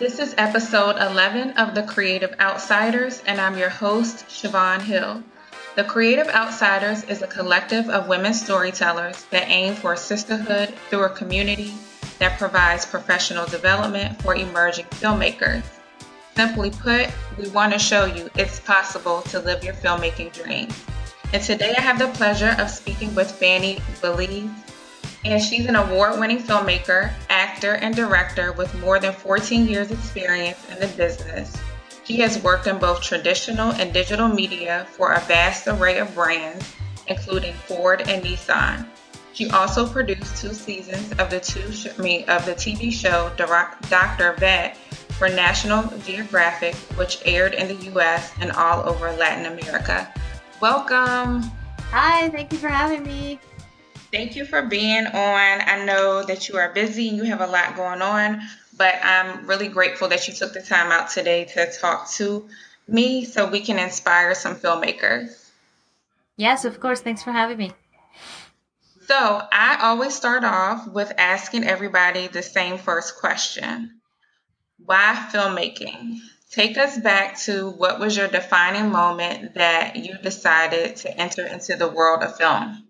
This is episode 11 of The Creative Outsiders, and I'm your host, Shivawn Hill. The Creative Outsiders is a collective of women storytellers that aim for sisterhood through a community that provides professional development for emerging filmmakers. Simply put, we want to show you it's possible to live your filmmaking dreams. And today I have the pleasure of speaking with Fanny Veliz, and she's an award winning filmmaker, actor, and director with more than 14 years' experience in the business. She has worked in both traditional and digital media for a vast array of brands, including Ford and Nissan. She also produced two seasons of the two I mean, of the TV show Dr. Vet for National Geographic, which aired in the U.S. and all over Latin America. Welcome. Hi, thank you for having me. Thank you for being on. I know that you are busy and you have a lot going on, but I'm really grateful that you took the time out today to talk to me so we can inspire some filmmakers. Yes, of course. Thanks for having me. So, I always start off with asking everybody the same first question Why filmmaking? Take us back to what was your defining moment that you decided to enter into the world of film?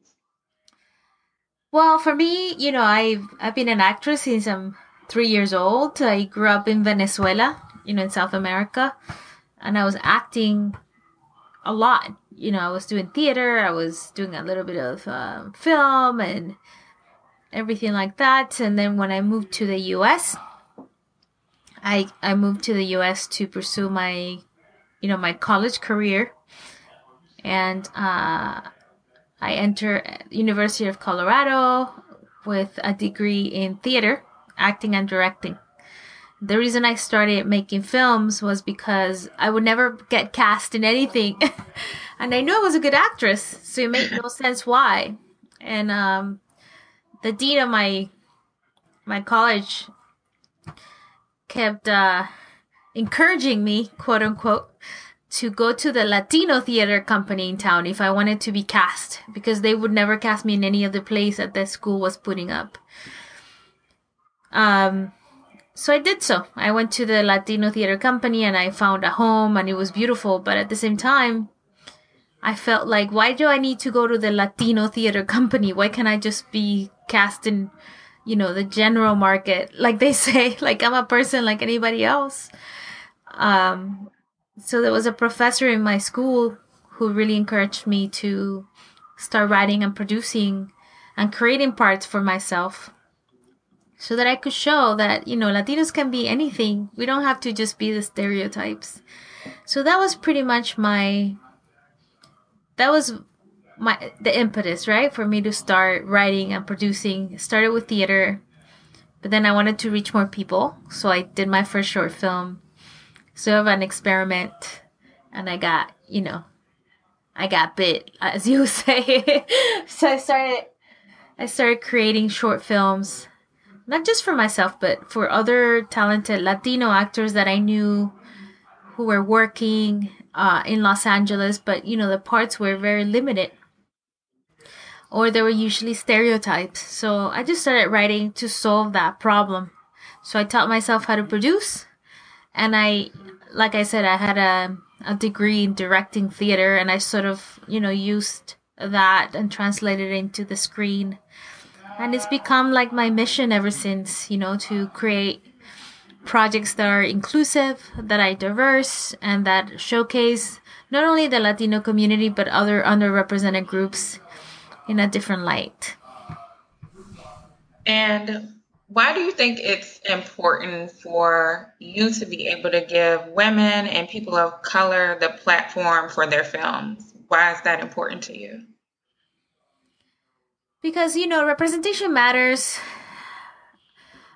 Well, for me, you know, I've I've been an actress since I'm three years old. I grew up in Venezuela, you know, in South America, and I was acting a lot. You know, I was doing theater. I was doing a little bit of uh, film and everything like that. And then when I moved to the U.S., I I moved to the U.S. to pursue my, you know, my college career, and uh, I entered University of Colorado with a degree in theater, acting and directing. The reason I started making films was because I would never get cast in anything. and I knew I was a good actress, so it made no sense why. And um, the dean of my my college kept uh, encouraging me, quote unquote, to go to the Latino theater company in town if I wanted to be cast because they would never cast me in any other place that the school was putting up. Um, so I did so. I went to the Latino theater company and I found a home and it was beautiful, but at the same time, I felt like, why do I need to go to the Latino theater company? Why can't I just be cast in, you know, the general market? Like they say, like I'm a person like anybody else. Um, so there was a professor in my school who really encouraged me to start writing and producing and creating parts for myself so that I could show that, you know, Latinos can be anything. We don't have to just be the stereotypes. So that was pretty much my that was my the impetus, right? For me to start writing and producing. Started with theater, but then I wanted to reach more people, so I did my first short film sort of an experiment and I got, you know, I got bit, as you say. so I started I started creating short films, not just for myself, but for other talented Latino actors that I knew who were working uh, in Los Angeles, but you know, the parts were very limited. Or they were usually stereotypes. So I just started writing to solve that problem. So I taught myself how to produce and I, like I said, I had a, a degree in directing theater and I sort of, you know, used that and translated it into the screen. And it's become like my mission ever since, you know, to create projects that are inclusive, that are diverse, and that showcase not only the Latino community but other underrepresented groups in a different light. And why do you think it's important for you to be able to give women and people of color the platform for their films? Why is that important to you? Because, you know, representation matters.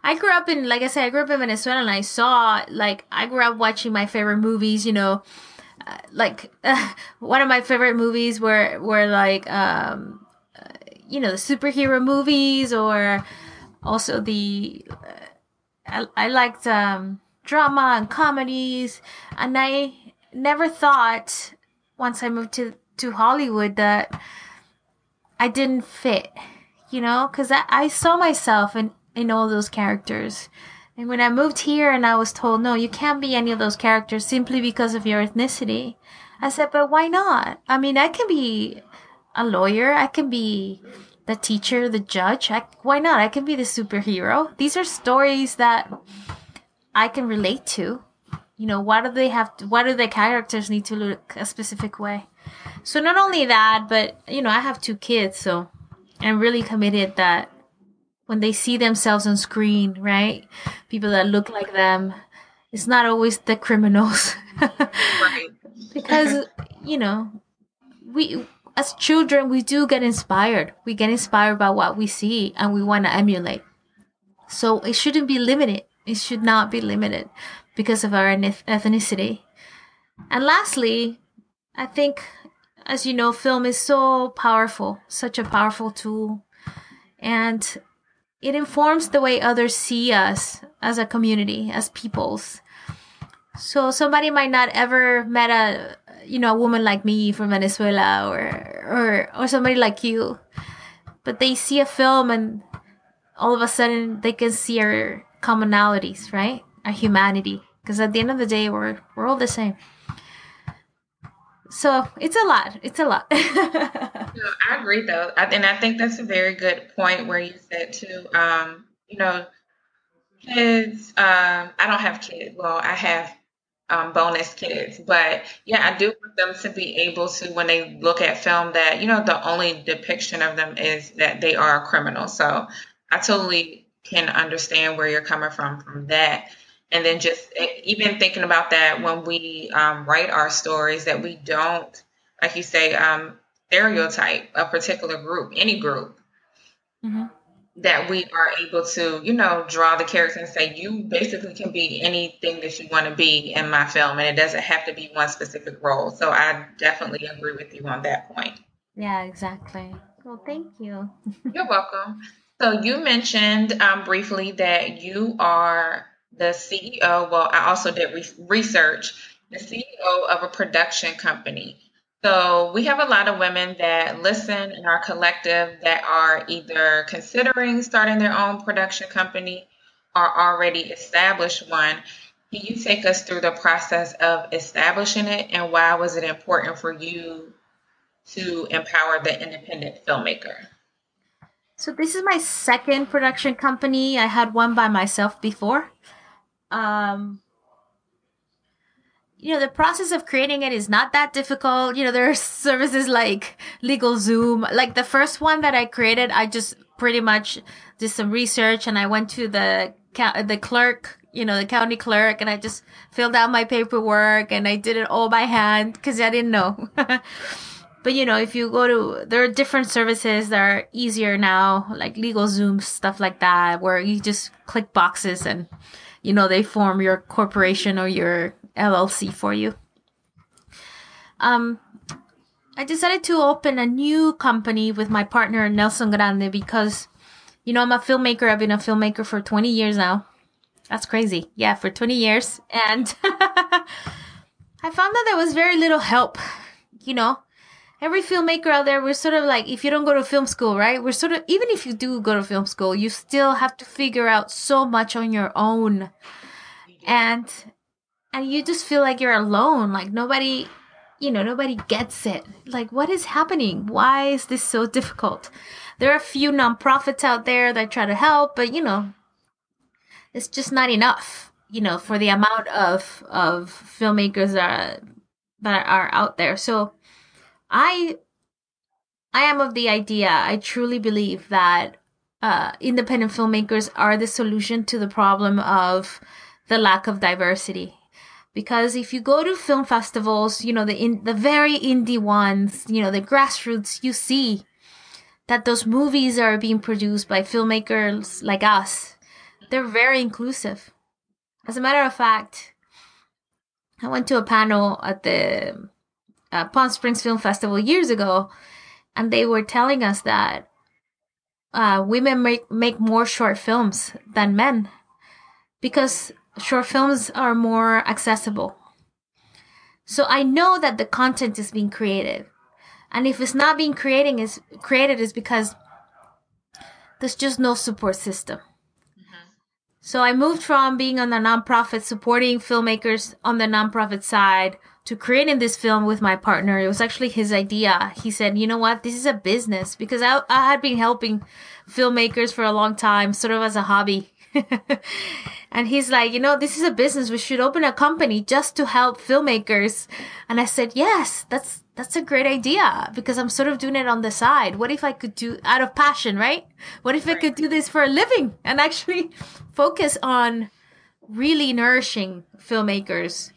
I grew up in, like I said, I grew up in Venezuela and I saw, like, I grew up watching my favorite movies, you know, uh, like, uh, one of my favorite movies were, were like, um, uh, you know, the superhero movies or, also the I, I liked um, drama and comedies, and I never thought once I moved to to Hollywood that I didn't fit, you know, because I, I saw myself in in all those characters, And when I moved here and I was told, no, you can't be any of those characters simply because of your ethnicity, I said, but why not? I mean, I can be a lawyer. I can be the teacher, the judge. I, why not? I can be the superhero. These are stories that I can relate to. You know, why do they have to, why do the characters need to look a specific way? So not only that, but you know, I have two kids, so I'm really committed that when they see themselves on screen, right? People that look like them, it's not always the criminals. right. because, you know, we, as children, we do get inspired. We get inspired by what we see and we want to emulate. So it shouldn't be limited. It should not be limited because of our ethnicity. And lastly, I think, as you know, film is so powerful, such a powerful tool. And it informs the way others see us as a community, as peoples. So somebody might not ever met a you know a woman like me from Venezuela or or or somebody like you, but they see a film and all of a sudden they can see our commonalities, right? Our humanity, because at the end of the day we're we're all the same. So it's a lot. It's a lot. I agree though, and I think that's a very good point where you said too. Um, you know, kids. Um, I don't have kids. Well, I have um, bonus kids, but yeah, I do want them to be able to, when they look at film, that you know the only depiction of them is that they are a criminal. So I totally can understand where you're coming from from that and then just eh, even thinking about that when we um, write our stories that we don't like you say um, stereotype a particular group any group mm-hmm. That we are able to you know draw the character and say you basically can be anything that you want to be in my film and it doesn't have to be one specific role. So i definitely agree with you on that point. Yeah exactly. Well thank you. You're welcome. So you mentioned um, briefly that you are the CEO, well, I also did re- research, the CEO of a production company. So we have a lot of women that listen in our collective that are either considering starting their own production company or already established one. Can you take us through the process of establishing it and why was it important for you to empower the independent filmmaker? So this is my second production company. I had one by myself before um you know the process of creating it is not that difficult. You know there are services like LegalZoom like the first one that i created i just pretty much did some research and i went to the the clerk you know the county clerk and i just filled out my paperwork and i did it all by hand because i didn't know. But you know if you go to there are different services that are easier now like LegalZoom stuff like that where you just click boxes and you know, they form your corporation or your LLC for you. Um, I decided to open a new company with my partner Nelson Grande because, you know, I'm a filmmaker. I've been a filmmaker for 20 years now. That's crazy. Yeah, for 20 years. And I found that there was very little help, you know every filmmaker out there, we're sort of like, if you don't go to film school, right? We're sort of, even if you do go to film school, you still have to figure out so much on your own. And, and you just feel like you're alone. Like nobody, you know, nobody gets it. Like, what is happening? Why is this so difficult? There are a few nonprofits out there that try to help, but you know, it's just not enough, you know, for the amount of, of filmmakers that, that are out there. So, I I am of the idea, I truly believe that uh, independent filmmakers are the solution to the problem of the lack of diversity. Because if you go to film festivals, you know, the in, the very indie ones, you know, the grassroots, you see that those movies are being produced by filmmakers like us. They're very inclusive. As a matter of fact, I went to a panel at the uh, Palm Springs Film Festival years ago, and they were telling us that uh, women make make more short films than men because short films are more accessible. So I know that the content is being created, and if it's not being creating is created is because there's just no support system. Mm-hmm. So I moved from being on the nonprofit, supporting filmmakers on the nonprofit side to creating this film with my partner. It was actually his idea. He said, you know what? This is a business because I, I had been helping filmmakers for a long time, sort of as a hobby. and he's like, you know, this is a business. We should open a company just to help filmmakers. And I said, yes, that's, that's a great idea because I'm sort of doing it on the side. What if I could do out of passion, right? What if. I could do this for a living and actually focus on really nourishing filmmakers,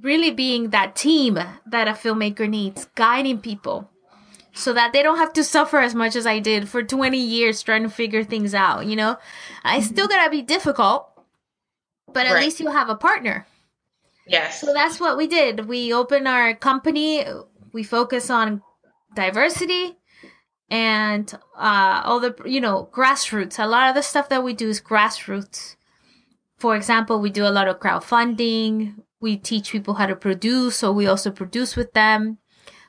really being that team that a filmmaker needs, guiding people so that they don't have to suffer as much as I did for 20 years trying to figure things out, you know? I mm-hmm. still gotta be difficult, but at right. least you have a partner. Yes. So that's what we did. We opened our company. We focus on diversity and uh, all the, you know, grassroots. A lot of the stuff that we do is grassroots. For example, we do a lot of crowdfunding. We teach people how to produce, so we also produce with them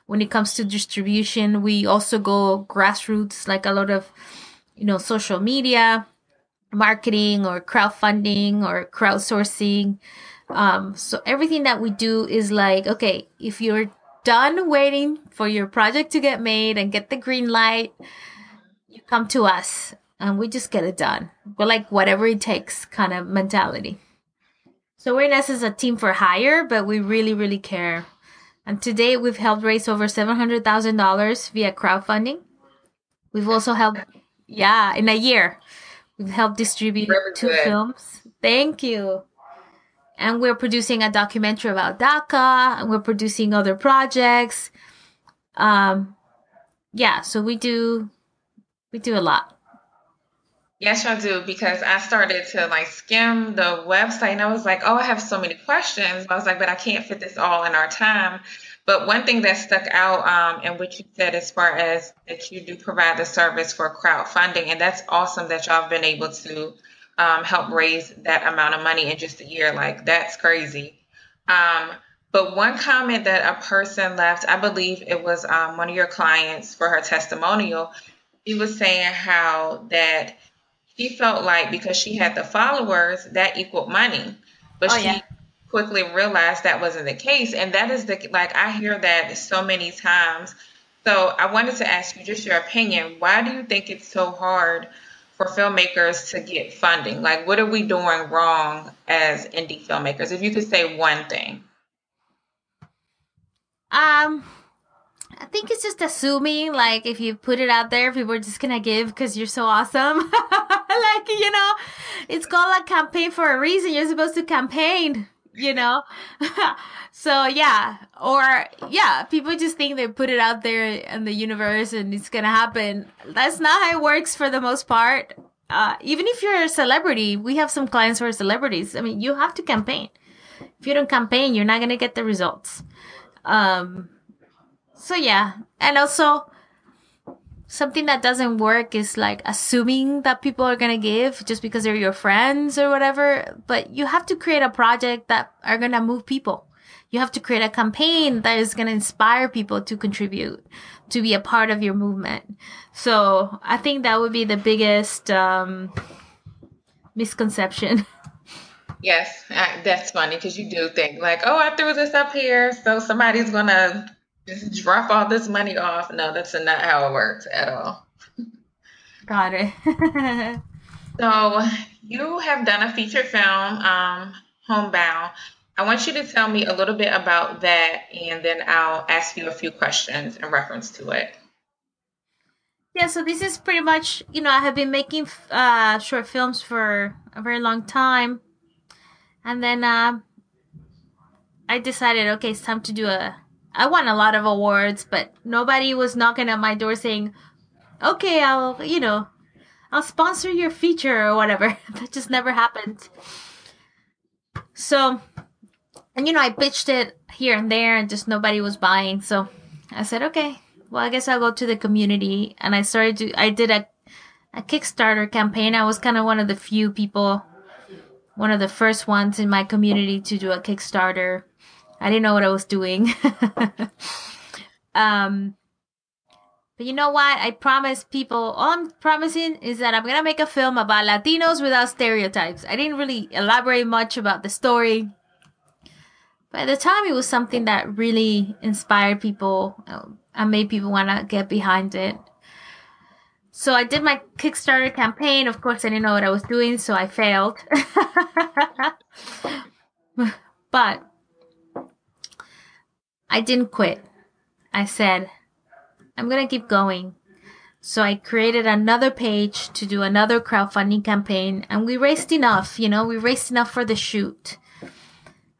when it comes to distribution, we also go grassroots, like a lot of, you know, social media marketing or crowdfunding or crowdsourcing. Um, so everything that we do is like, okay, if you're done waiting for your project to get made and get the green light, you come to us and we just get it done. We're like whatever it takes kind of mentality. So we're in essence a team for hire, but we really, really care and today we've helped raise over $700,000 via crowdfunding. We've also helped, yeah, in a year, we've helped distribute Very two good. films. Thank you. And we're producing a documentary about DACA, and we're producing other projects. Um, yeah, so we do, we do a lot. Yes, I do because I started to like skim the website and I was like, oh, I have so many questions. I was like, but I can't fit this all in our time. But one thing that stuck out um, in what you said as far as that you do provide the service for crowdfunding, and that's awesome that y'all have been able to um, help raise that amount of money in just a year. Like, that's crazy. Um, but one comment that a person left, I believe it was um, one of your clients for her testimonial, she was saying how that she felt like because she had the followers, that equaled money. But oh, she yeah. Quickly realized that wasn't the case. And that is the, like, I hear that so many times. So I wanted to ask you just your opinion. Why do you think it's so hard for filmmakers to get funding? Like, what are we doing wrong as indie filmmakers? If you could say one thing. Um, I think it's just assuming like if you put it out there, people are just gonna give because you're so awesome. like you know, it's called a campaign for a reason. You're supposed to campaign, you know. so yeah, or yeah, people just think they put it out there in the universe and it's gonna happen. That's not how it works for the most part. Uh, even if you're a celebrity, we have some clients who are celebrities. I mean, you have to campaign. If you don't campaign, you're not gonna get the results. Um, so yeah, and also something that doesn't work is like assuming that people are gonna give just because they're your friends or whatever. But you have to create a project that are gonna move people. You have to create a campaign that is gonna inspire people to contribute, to be a part of your movement. So I think that would be the biggest um, misconception. Yes, that's funny because you do think like, oh, I threw this up here, so somebody's gonna just drop all this money off. No, that's not how it works at all. Got it. so you have done a feature film, um, Homebound. I want you to tell me a little bit about that, and then I'll ask you a few questions in reference to it. Yeah, so this is pretty much, you know, I have been making uh, short films for a very long time. And then uh, I decided, okay, it's time to do a I won a lot of awards, but nobody was knocking at my door saying, okay, I'll, you know, I'll sponsor your feature or whatever. that just never happened. So, and you know, I pitched it here and there and just nobody was buying. So I said, okay, well, I guess I'll go to the community. And I started to, I did a, a Kickstarter campaign. I was kind of one of the few people, one of the first ones in my community to do a Kickstarter I didn't know what I was doing. um, But you know what? I promise people, all I'm promising is that I'm going to make a film about Latinos without stereotypes. I didn't really elaborate much about the story. But at the time, it was something that really inspired people um, and made people want to get behind it. So I did my Kickstarter campaign. Of course, I didn't know what I was doing, so I failed. but I didn't quit. I said, I'm going to keep going. So I created another page to do another crowdfunding campaign and we raised enough, you know, we raised enough for the shoot.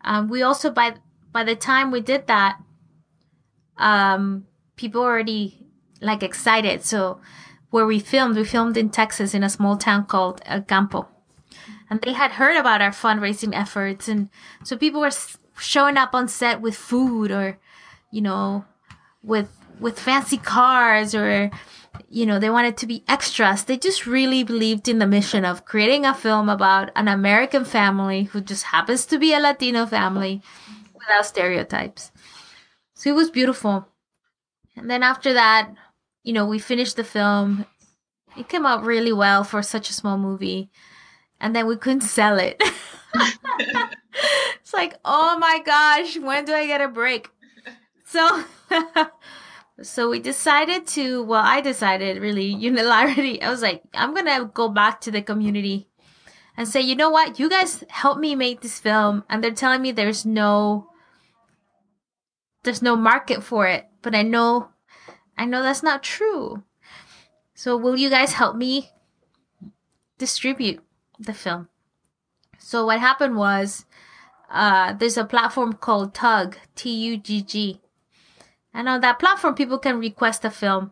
Um, we also, by, by the time we did that, um, people already like excited. So where we filmed, we filmed in Texas in a small town called El Campo. And they had heard about our fundraising efforts. And so people were showing up on set with food or, you know, with with fancy cars or you know they wanted to be extras. They just really believed in the mission of creating a film about an american family who just happens to be a latino family without stereotypes. So it was beautiful. And then after that you know we finished the film. It came out really well for such a small movie. And then we couldn't sell it it's like oh my gosh when do i get a break so So we decided to, well, I decided really unilaterally. I was like, I'm to go back to the community and say, you know what? You guys help me make this film. And they're telling me there's no, there's no market for it. But I know, I know that's not true. So will you guys help me distribute the film? So what happened was, uh, there's a platform called Tugg, T-U-G-G and on that platform, people can request a film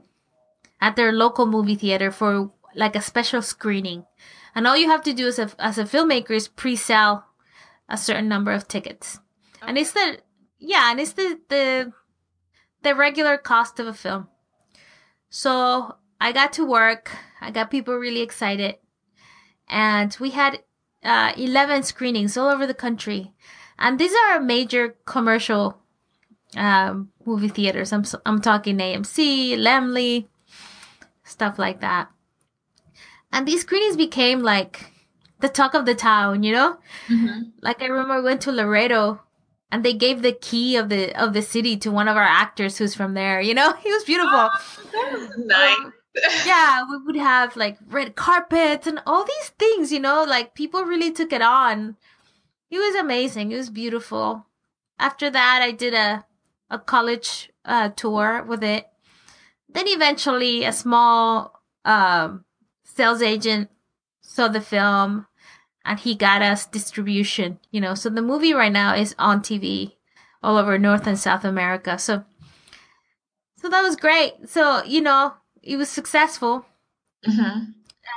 at their local movie theater for like a special screening. And all you have to do as a, as a filmmaker is pre-sell a certain number of tickets. And it's the, yeah, and it's the, the, the regular cost of a film. So I got to work. I got people really excited. And we had uh, 11 screenings all over the country. And these are major commercial um, movie theaters. I'm I'm talking AMC, Laemmle, stuff like that. And these screenings became like the talk of the town, you know. Mm-hmm. Like I remember I went to Laredo, and they gave the key of the of the city to one of our actors who's from there. You know, he was beautiful. Oh, nice. Um, yeah, we would have like red carpets and all these things. You know, like people really took it on. It was amazing. It was beautiful. After that, I did a a college uh, tour with it. Then eventually, a small um, sales agent saw the film and he got us distribution. You know, so the movie right now is on TV all over North and South America. So, so that was great. So you know, it was successful. Mm-hmm.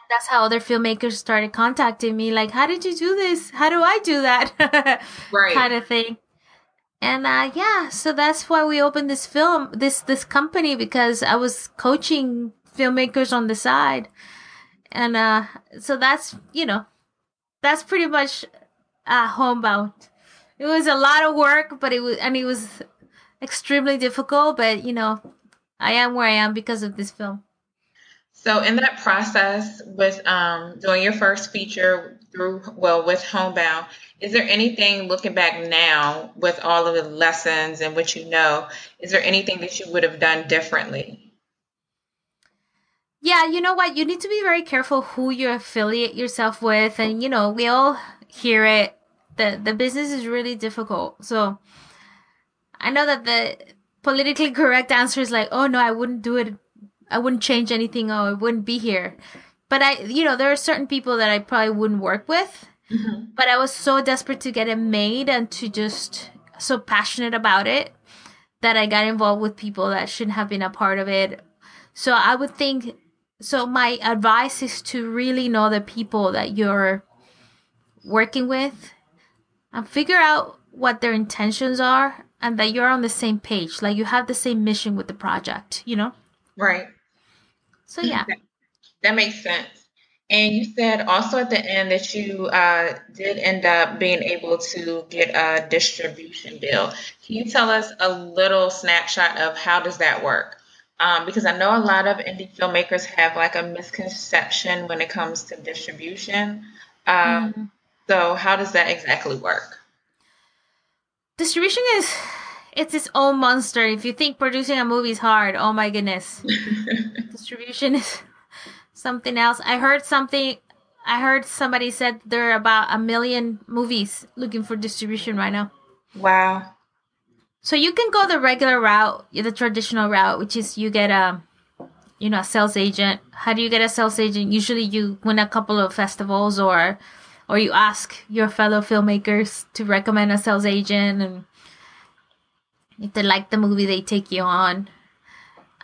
that's how other filmmakers started contacting me, like, "How did you do this? How do I do that?" right. kind of thing and uh, yeah, so that's why we opened this film, this this company because I was coaching filmmakers on the side, and uh, so that's you know, that's pretty much uh, homebound. It was a lot of work, but it was and it was extremely difficult. But you know, I am where I am because of this film. So in that process with um, doing your first feature through well with Homebound, is there anything looking back now with all of the lessons and what you know, is there anything that you would have done differently? Yeah, you know what? You need to be very careful who you affiliate yourself with. And, you know, we all hear it. The, the business is really difficult. So I know that the politically correct answer is like, oh no, I wouldn't do it. I wouldn't change anything. Oh, I wouldn't be here. But I, you know, there are certain people that I probably wouldn't work with Mm-hmm. But I was so desperate to get it made and to just so passionate about it that I got involved with people that shouldn't have been a part of it. So I would think so my advice is to really know the people that you're working with and figure out what their intentions are and that you're on the same page like you have the same mission with the project you know right so yeah that makes sense and you said also at the end that you uh, did end up being able to get a distribution deal. Can you tell us a little snapshot of how does that work? Um, because I know a lot of indie filmmakers have like a misconception when it comes to distribution. Um, mm-hmm. So, how does that exactly work? Distribution is it's its own monster. If you think producing a movie is hard, oh my goodness. Distribution is something else. I heard something I heard somebody said there are about a million movies looking for distribution right now. Wow. So you can go the regular route, the traditional route, which is you get a you know, a sales agent. How do you get a sales agent? Usually you win a couple of festivals or or you ask your fellow filmmakers to recommend a sales agent and if they like the movie they take you on.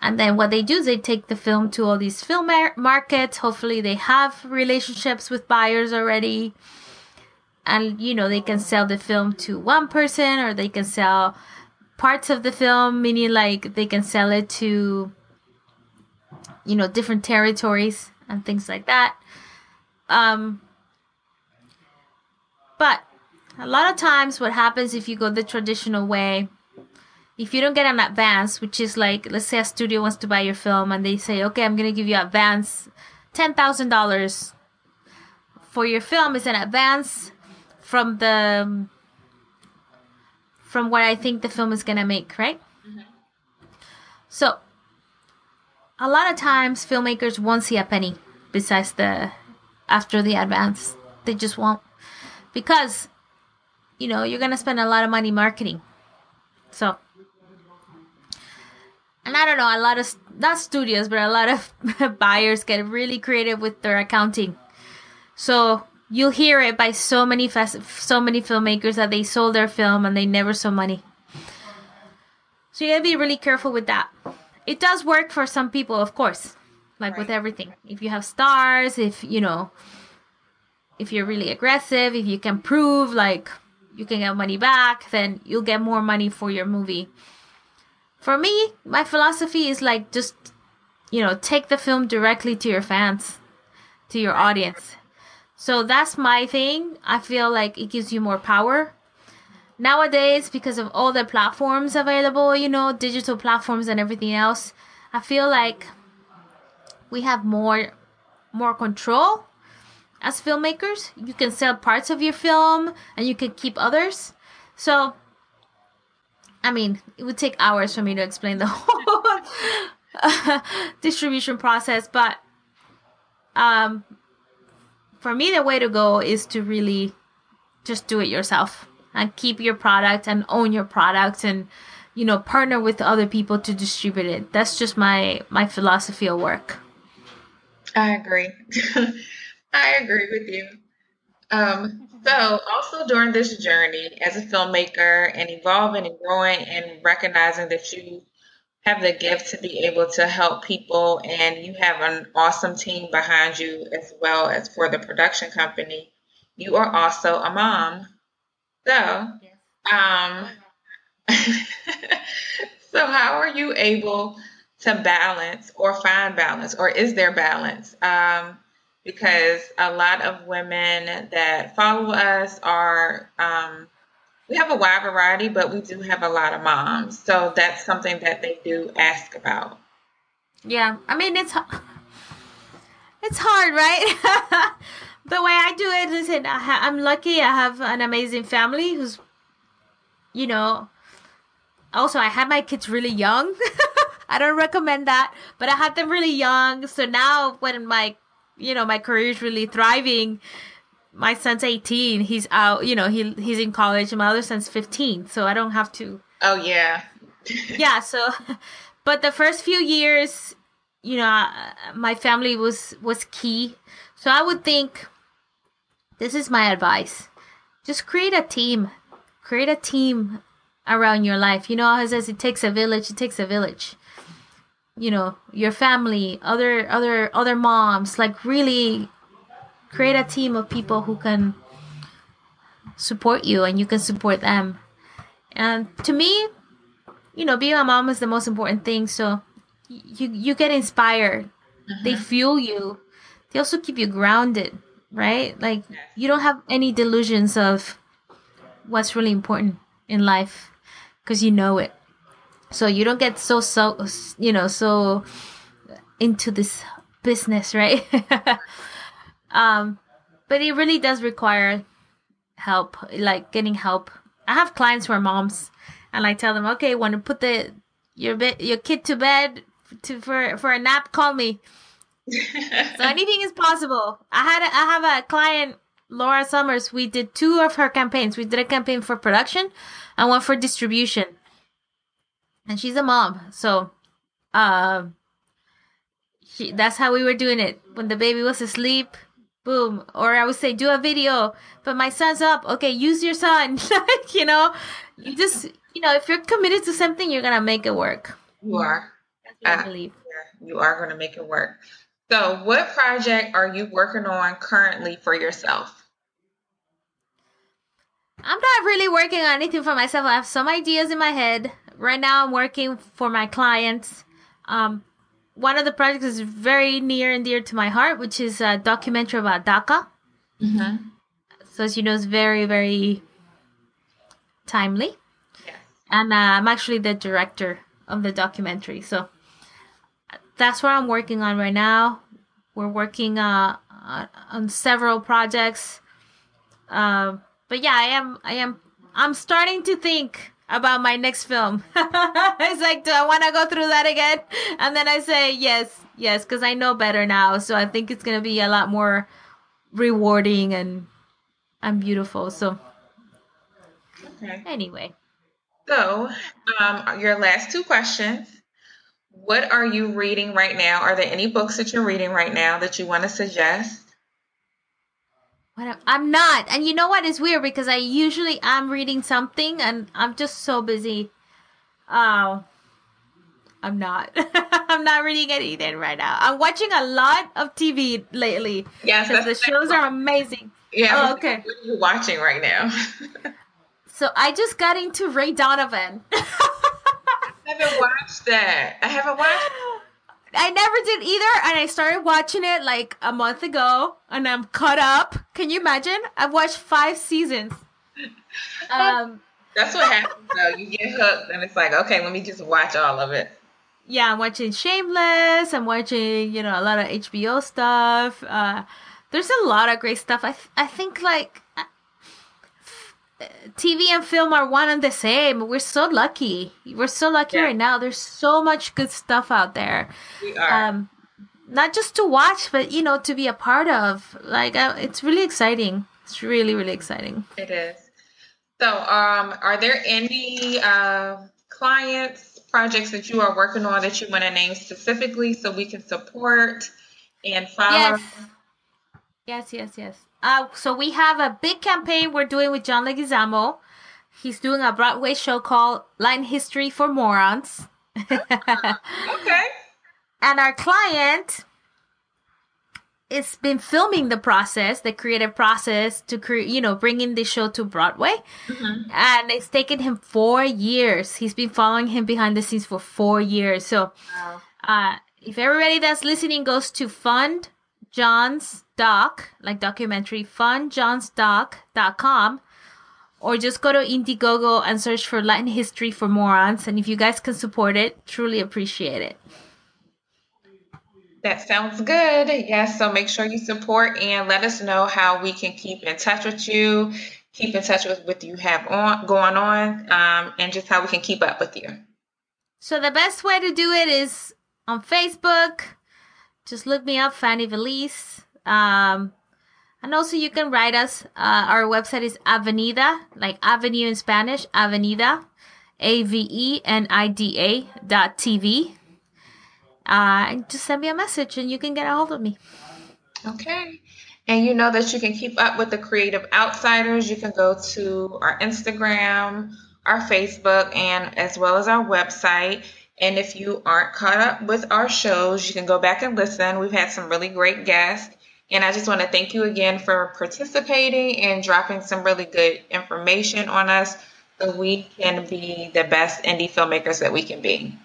And then what they do is they take the film to all these film mar- markets. Hopefully they have relationships with buyers already. And you know they can sell the film to one person or they can sell parts of the film meaning like they can sell it to you know different territories and things like that. Um but a lot of times, what happens if you go the traditional way, if you don't get an advance, which is like, let's say a studio wants to buy your film and they say, okay, I'm going to give you advance $10,000 for your film is an advance from the from what I think the film is gonna make, right? Mm-hmm. So a lot of times filmmakers won't see a penny besides the after the advance. They just won't because you know you're gonna spend a lot of money marketing so and i don't know a lot of not studios but a lot of buyers get really creative with their accounting so you'll hear it by so many so many filmmakers that they sold their film and they never saw money so you gotta be really careful with that it does work for some people of course like right. with everything if you have stars if you know if you're really aggressive, if you can prove like you can get money back, then you'll get more money for your movie. For me, my philosophy is like just, you know, take the film directly to your fans, to your audience. So that's my thing. I feel like it gives you more power. Nowadays, because of all the platforms available, you know, digital platforms and everything else, I feel like we have more more control as filmmakers. You can sell parts of your film and you can keep others. So, I mean, it would take hours for me to explain the whole distribution process, but um, for me, the way to go is to really just do it yourself and keep your product and own your product and you know partner with other people to distribute it. That's just my my philosophy of work. I agree. I agree with you. Um, so, also during this journey as a filmmaker and evolving and growing and recognizing that you have the gift to be able to help people and you have an awesome team behind you as well as for the production company, you are also a mom. So, um, so how are you able to balance or find balance, or is there balance? Um, because a lot of women that follow us are um, we have a wide variety, but we do have a lot of moms. So that's something that they do ask about. Yeah, I mean it's it's hard, right? the way I do it is, that I'm lucky. I have an amazing family who's, you know. Also, I had my kids really young. I don't recommend that, but I had them really young. So now, when my you know my career is really thriving. My son's 18 he's out you know he he's in college. And my other son's 15 so i don't have to oh yeah. Yeah so but the first few years you know my family was was key. So i would think this is my advice. Just create a team. Create a team around your life. You know as it takes a village it takes a village you know your family other other other moms like really create a team of people who can support you and you can support them. And to me you know being a mom is the most important thing. So you you get inspired. Mm-hmm. they fuel you. They also keep you grounded right? Like you don't have any delusions of what's really important in life because you know it so you don't get so so you know so into this business right? Um but it really does require help like getting help. I have clients who are moms and i tell them okay want to put the your bed your kid to bed to for for a nap? Call me. So anything is possible. I had a, i have a client laura summers. We did two of her campaigns. We did a campaign for production and one for distribution and she's a mom. So uh she, that's how we were doing it. When the baby was asleep boom. Or i would say do a video. But my son's up. Okay use your son. Like you know you just you know if you're committed to something you're gonna make it work. You are. that's what i Uh, believe. You are going to make it work. So, what project are you working on currently for yourself? i'm not really working on anything for myself. I have some ideas in my head right now i'm working for my clients um one of the projects is very near and dear to my heart which is a documentary about DACA. Mm-hmm. so as you know it's very very timely Yes. and uh, I'm actually the director of the documentary. So that's what I'm working on right now. We're working uh, on- on several projects, uh, but yeah, I am. I am. I'm starting to think about my next film. it's like, do I want to go through that again? And then I say yes, yes, because I know better now. So I think it's gonna be a lot more rewarding and and beautiful. So Okay. anyway. So, um, your last two questions. What are you reading right now? Are there any books that you're reading right now that you want to suggest? What I'm not. And you know what is weird because I usually am reading something and I'm just so busy. Oh, I'm not. I'm not reading anything right now. I'm watching a lot of TV lately Yes, because the shows are amazing. Yeah. Oh, okay. What are you watching right now? So I just got into Ray Donovan. I haven't watched that. I haven't watched. I never did either, and I started watching it like a month ago, and I'm caught up. Can you imagine? I've watched five seasons. Um, That's what happens though. You get hooked, and it's like, okay, let me just watch all of it. yeah, I'm watching Shameless. I'm watching, you know, a lot of HBO stuff. Uh, there's a lot of great stuff. I th- I think like TV and film are one and the same. We're so lucky. We're so lucky Yeah. right now. There's so much good stuff out there. We are. Um, not just to watch, but you know, to be a part of. Like, uh, it's really exciting. It's really, really exciting. It is. So, um, are there any uh, clients, projects that you are working on that you want to name specifically so we can support and follow? Yes. Yes, yes, yes. Uh, so we have a big campaign we're doing with John Leguizamo. He's doing a Broadway show called Latin History for Morons. Okay. and our client it's been filming the process, the creative process to create, you know, bringing the show to Broadway. Mhm. And it's taken him four years. He's been following him behind the scenes for four years. So, Wow. uh, if everybody that's listening goes to Fund John's Doc, like documentary, fundjohnsdoc.com, or just go to Indiegogo and search for Latin History for Morons. And if you guys can support it, truly appreciate it. That sounds good. Yes. So make sure you support and let us know how we can keep in touch with you, keep in touch with what you have on going on, um, and just how we can keep up with you. So the best way to do it is on Facebook. Just look me up, Fanny Veliz. Um, and also you can write us. Uh, our website is Avenida, like Avenue in Spanish, Avenida, A V E N I D A dot TV. Uh, and just send me a message and you can get a hold of me. Okay. And you know that you can keep up with the Creative Outsiders. You can go to our Instagram, our Facebook, and as well as our website. And if you aren't caught up with our shows, you can go back and listen. We've had some really great guests. And I just want to thank you again for participating and dropping some really good information on us so we can be the best indie filmmakers that we can be.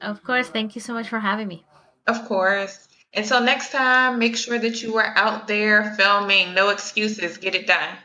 Of course, thank you so much for having me. Of course. Until next time, make sure that you are out there filming. No excuses. Get it done.